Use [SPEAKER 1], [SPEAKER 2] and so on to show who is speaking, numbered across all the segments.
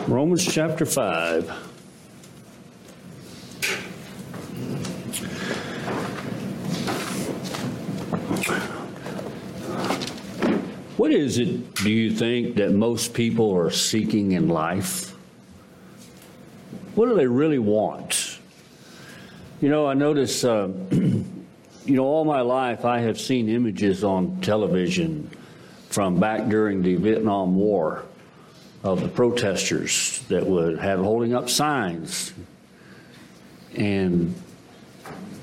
[SPEAKER 1] Romans chapter 5. What is it, do you think, that most people are seeking in life? What do they really want? You know, I notice, uh, you know, all my life I have seen images on television from back during the Vietnam War of the protesters that would have holding up signs. And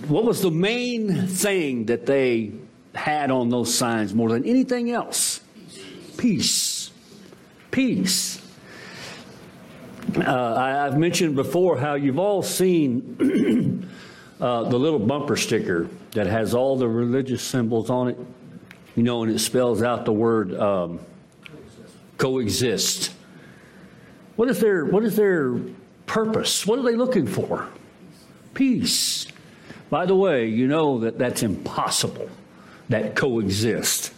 [SPEAKER 1] what was the main thing that they had on those signs more than anything else? Peace. Peace. Uh, I, have mentioned before how you've all seen uh, the little bumper sticker that has all the religious symbols on it, you know, and it spells out the word um, coexist. What is their What is their purpose? What are they looking for? Peace. By the way, you know that that's impossible. That coexist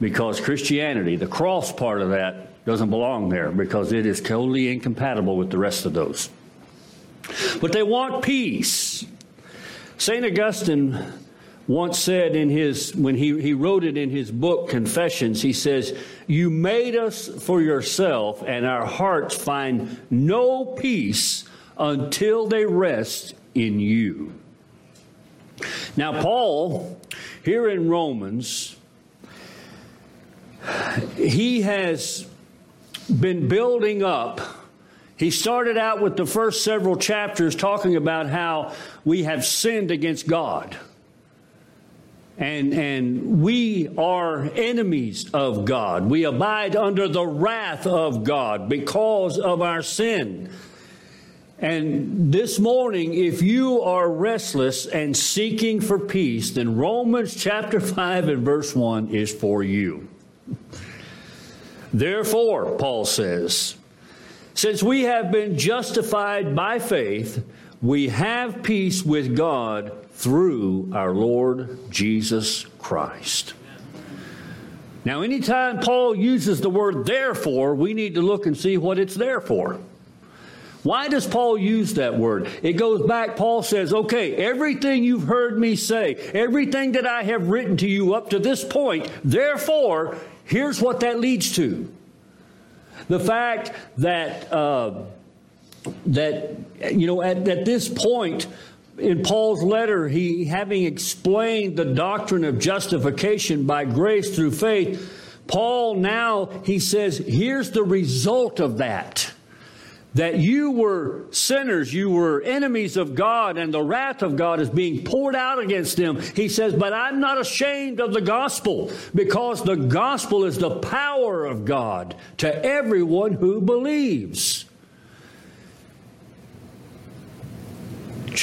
[SPEAKER 1] because Christianity, the cross part of that, doesn't belong there because it is totally incompatible with the rest of those. But they want peace. St. Augustine once said in his, when he, he wrote it in his book, Confessions, he says, You made us for yourself, and our hearts find no peace until they rest in you. Now, Paul, here in Romans, he has been building up. He started out with the first several chapters talking about how we have sinned against God. And, and we are enemies of God. We abide under the wrath of God because of our sin. And this morning, if you are restless and seeking for peace, then Romans chapter 5 and verse 1 is for you. Therefore, Paul says, since we have been justified by faith, we have peace with God through our Lord Jesus Christ. Now, anytime Paul uses the word therefore, we need to look and see what it's there for. Why does Paul use that word? It goes back, Paul says, okay, everything you've heard me say, everything that I have written to you up to this point, therefore, here's what that leads to. The fact that, uh, that you know, at, at this point, in Paul's letter, he having explained the doctrine of justification by grace through faith, Paul now he says, here's the result of that that you were sinners, you were enemies of God, and the wrath of God is being poured out against them. He says, But I'm not ashamed of the gospel, because the gospel is the power of God to everyone who believes.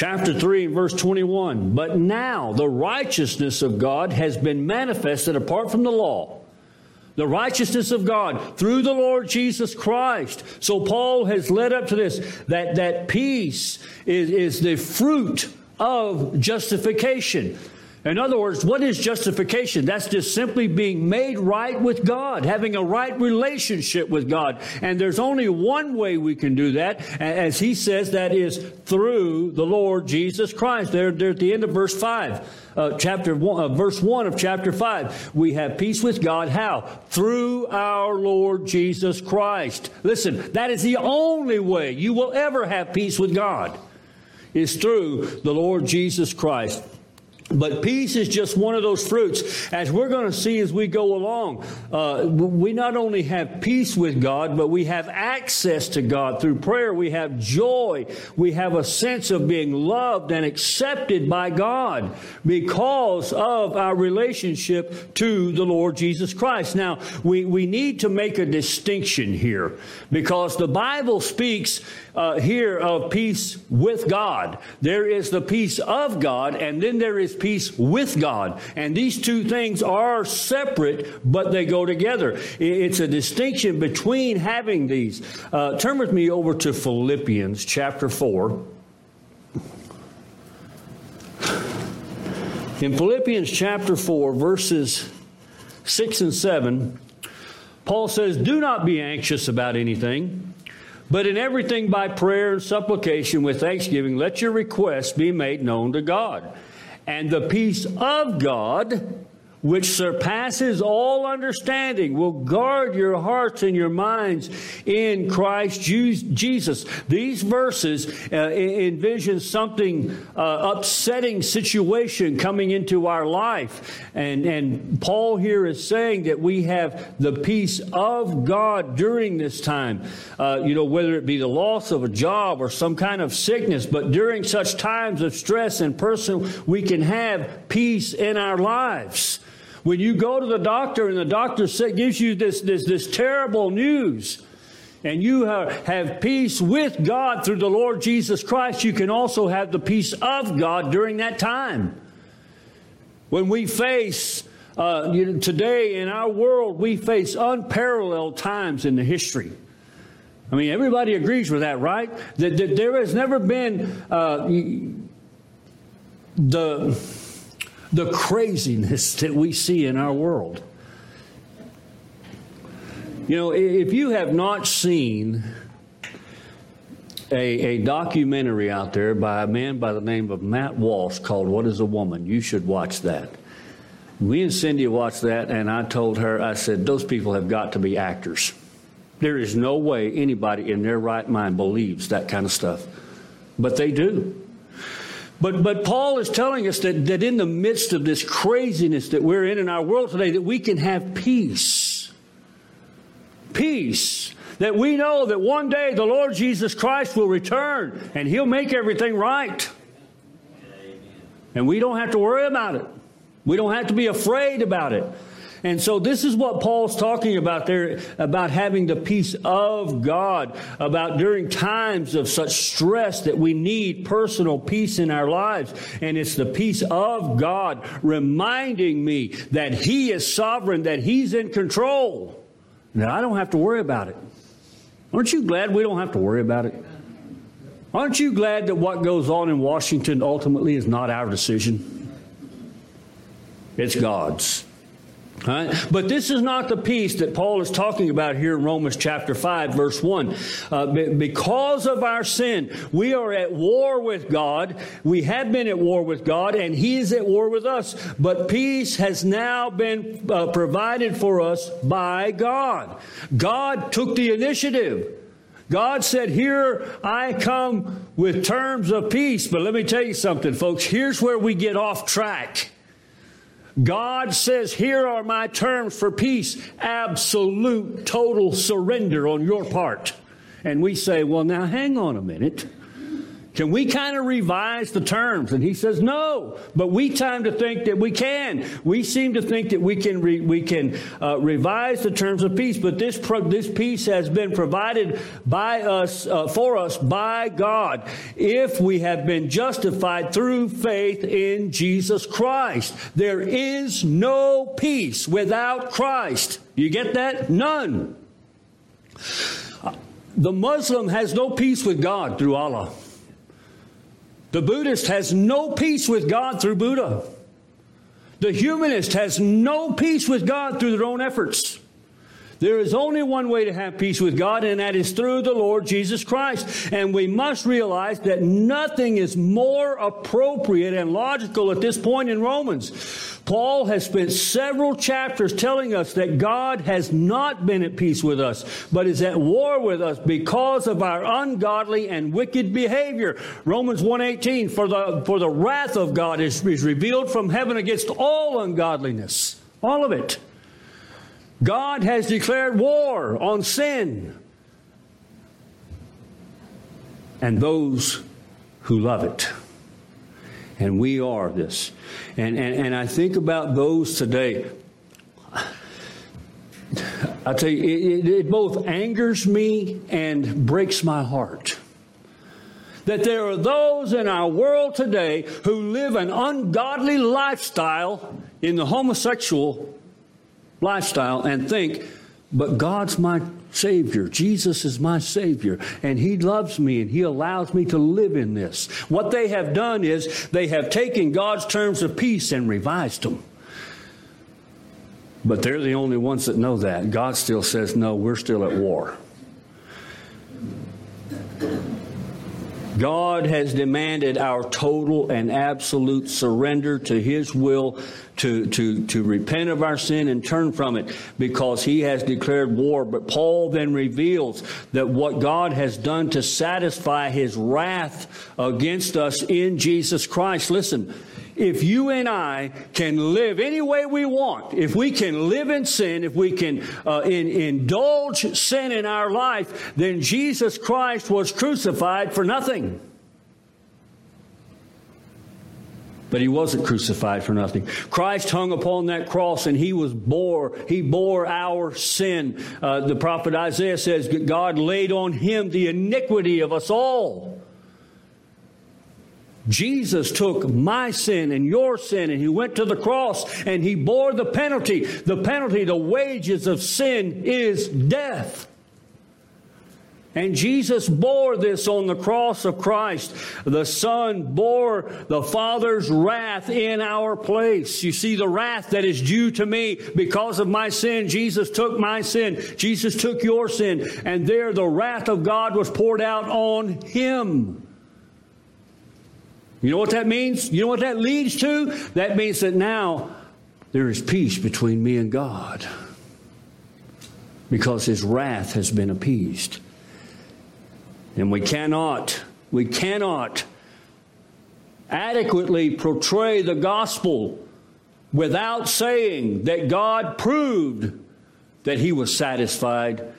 [SPEAKER 1] Chapter 3, verse 21. But now the righteousness of God has been manifested apart from the law the righteousness of God through the Lord Jesus Christ. So Paul has led up to this that, that peace is, is the fruit of justification. In other words, what is justification? That's just simply being made right with God, having a right relationship with God. And there's only one way we can do that, as he says, that is through the Lord Jesus Christ. There, there at the end of verse 5, uh, chapter one, uh, verse 1 of chapter 5. We have peace with God. How? Through our Lord Jesus Christ. Listen, that is the only way you will ever have peace with God, is through the Lord Jesus Christ. But peace is just one of those fruits. As we're going to see as we go along, uh, we not only have peace with God, but we have access to God through prayer. We have joy. We have a sense of being loved and accepted by God because of our relationship to the Lord Jesus Christ. Now, we, we need to make a distinction here because the Bible speaks uh, here of peace with God. There is the peace of God, and then there is peace with God. And these two things are separate, but they go together. It's a distinction between having these. Uh, turn with me over to Philippians chapter 4. In Philippians chapter 4, verses 6 and 7, Paul says, Do not be anxious about anything But in everything by prayer and supplication with thanksgiving, let your requests be made known to God. And the peace of God, which surpasses all understanding, will guard your hearts and your minds in Christ Jesus. These verses uh, envision something uh, upsetting situation coming into our life, and and Paul here is saying that we have the peace of God during this time. Uh, you know, whether it be the loss of a job or some kind of sickness, but during such times of stress and personal, we can have peace in our lives. When you go to the doctor and the doctor gives you this, this, this terrible news, and you have peace with God through the Lord Jesus Christ, you can also have the peace of God during that time. When we face, uh, you know, today in our world, we face unparalleled times in the history. I mean, everybody agrees with that, right? That, that there has never been uh, the the craziness that we see in our world. You know, if you have not seen a, a, documentary out there by a man by the name of Matt Walsh called What is a Woman, you should watch that. Me and Cindy watched that, and I told her, I said, those people have got to be actors. There is no way anybody in their right mind believes that kind of stuff. But they do. But, but Paul is telling us that, that in the midst of this craziness that we're in in our world today, that we can have peace. Peace. That we know that one day the Lord Jesus Christ will return and he'll make everything right. And we don't have to worry about it. We don't have to be afraid about it. And so this is what Paul's talking about there about having the peace of God, about during times of such stress that we need personal peace in our lives. And it's the peace of God reminding me that He is sovereign, that He's in control, that I don't have to worry about it. Aren't you glad we don't have to worry about it? Aren't you glad that what goes on in Washington ultimately is not our decision? It's God's. Right? But this is not the peace that Paul is talking about here in Romans chapter 5, verse 1. Uh, because of our sin, we are at war with God. We have been at war with God, and He is at war with us. But peace has now been uh, provided for us by God. God took the initiative. God said, Here I come with terms of peace. But let me tell you something, folks. Here's where we get off track. God says, Here are my terms for peace absolute, total surrender on your part. And we say, Well, now hang on a minute. Can we kind of revise the terms? And he says, no. But we tend to think that we can. We seem to think that we can re, we can uh, revise the terms of peace. But this pro, this peace has been provided by us uh, for us by God if we have been justified through faith in Jesus Christ. There is no peace without Christ. You get that? None. The Muslim has no peace with God through Allah. The Buddhist has no peace with God through Buddha. The humanist has no peace with God through their own efforts. There is only one way to have peace with God, and that is through the Lord Jesus Christ. And we must realize that nothing is more appropriate and logical at this point in Romans. Paul has spent several chapters telling us that God has not been at peace with us, but is at war with us because of our ungodly and wicked behavior. Romans 1:18, for the for the wrath of God is, is revealed from heaven against all ungodliness. All of it. God has declared war on sin and those who love it. And we are this. And, and, and I think about those today. I tell you, it, it, it both angers me and breaks my heart that there are those in our world today who live an ungodly lifestyle in the homosexual lifestyle and think, but God's my Savior. Jesus is my Savior. And He loves me and He allows me to live in this. What they have done is they have taken God's terms of peace and revised them. But they're the only ones that know that. God still says, no, we're still at war. God has demanded our total and absolute surrender to His will, to, to, to repent of our sin and turn from it, because He has declared war. But Paul then reveals that what God has done to satisfy His wrath against us in Jesus Christ. Listen, if you and I can live any way we want, if we can live in sin, if we can uh, in, indulge sin in our life, then Jesus Christ was crucified for nothing. But he wasn't crucified for nothing. Christ hung upon that cross and he was bore, he bore our sin. Uh, the prophet Isaiah says God laid on him the iniquity of us all. Jesus took my sin and your sin and he went to the cross and he bore the penalty. The penalty, the wages of sin is death. And Jesus bore this on the cross of Christ. The Son bore the Father's wrath in our place. You see, the wrath that is due to me because of my sin, Jesus took my sin. Jesus took your sin. And there the wrath of God was poured out on Him. You know what that means? You know what that leads to? That means that now there is peace between me and God because his wrath has been appeased. And we cannot, we cannot adequately portray the gospel without saying that God proved that he was satisfied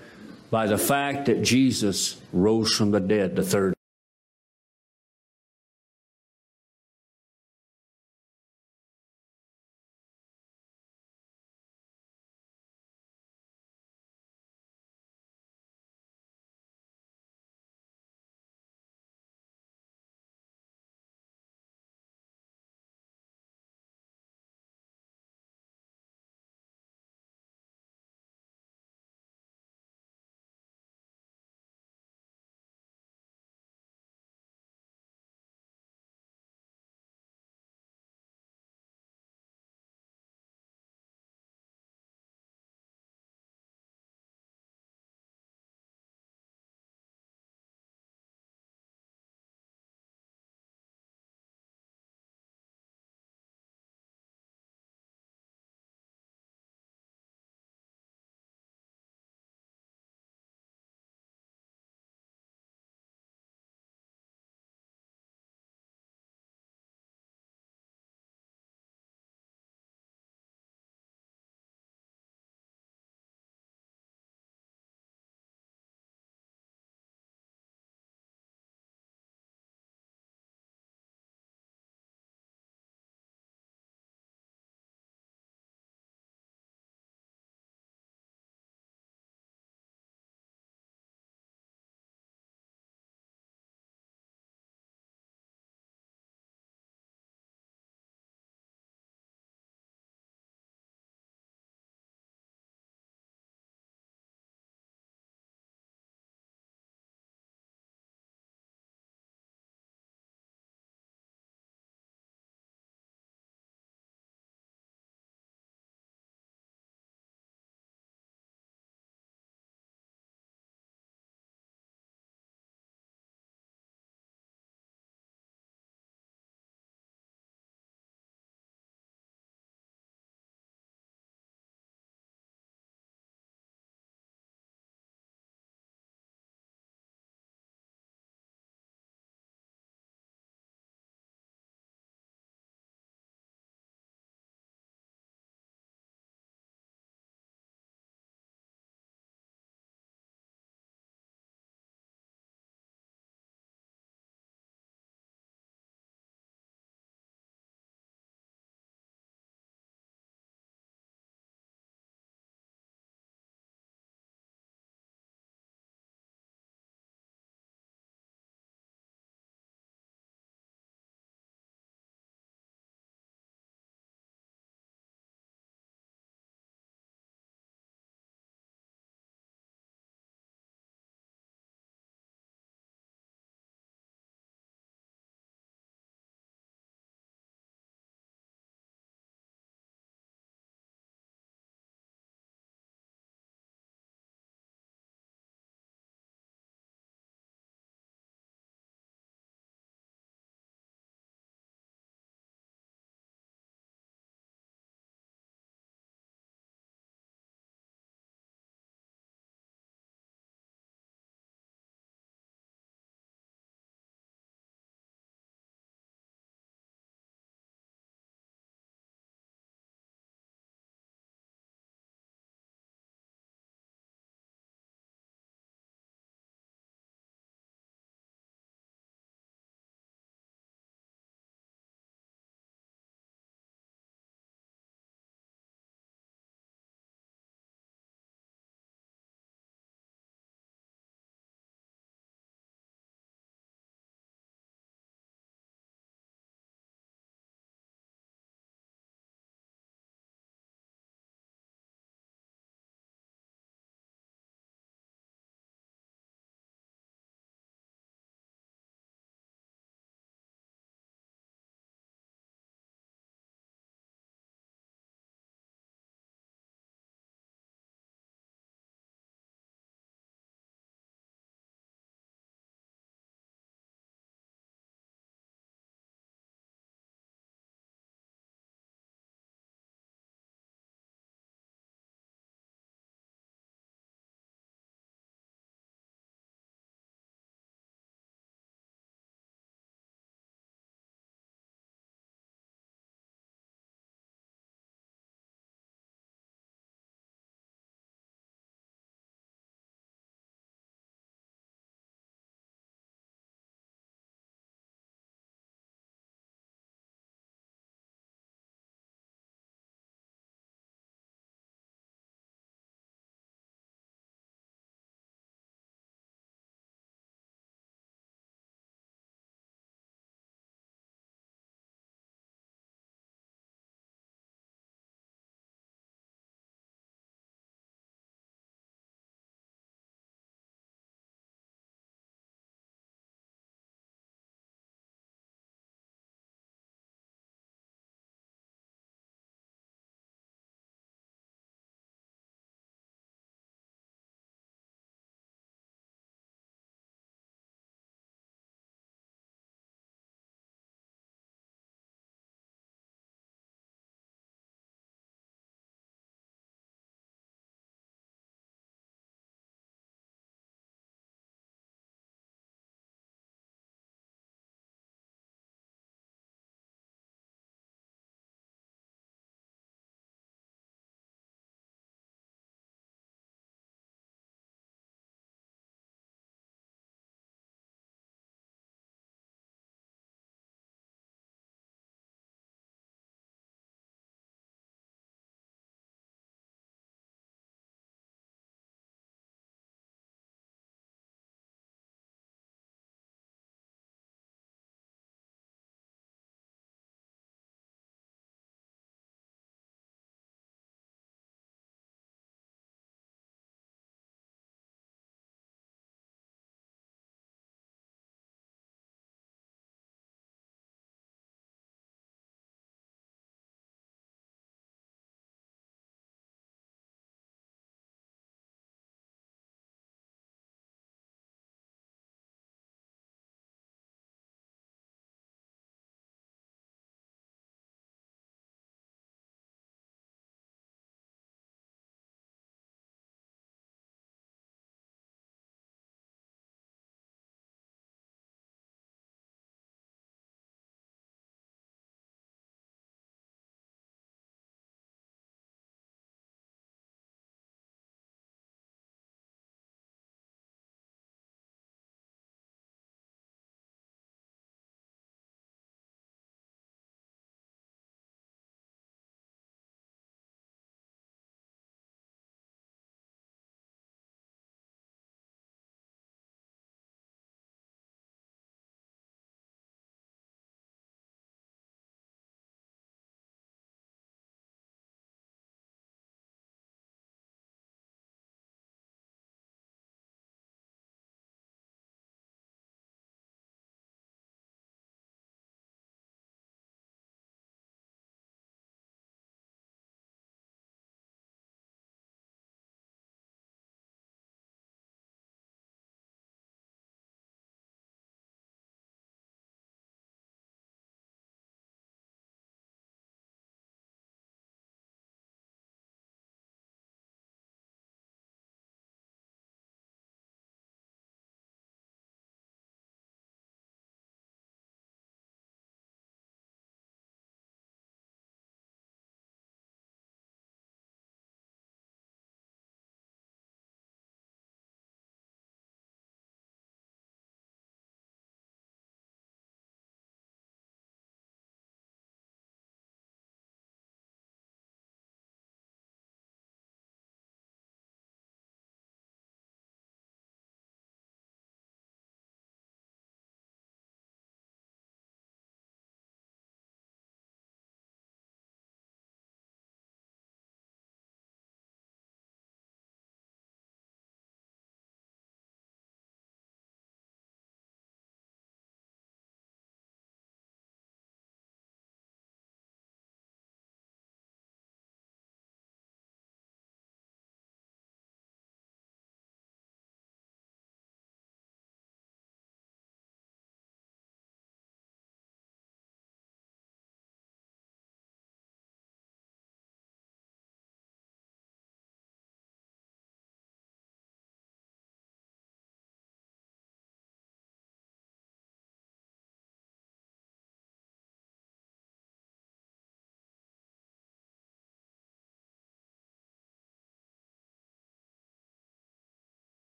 [SPEAKER 1] by the fact that Jesus rose from the dead the third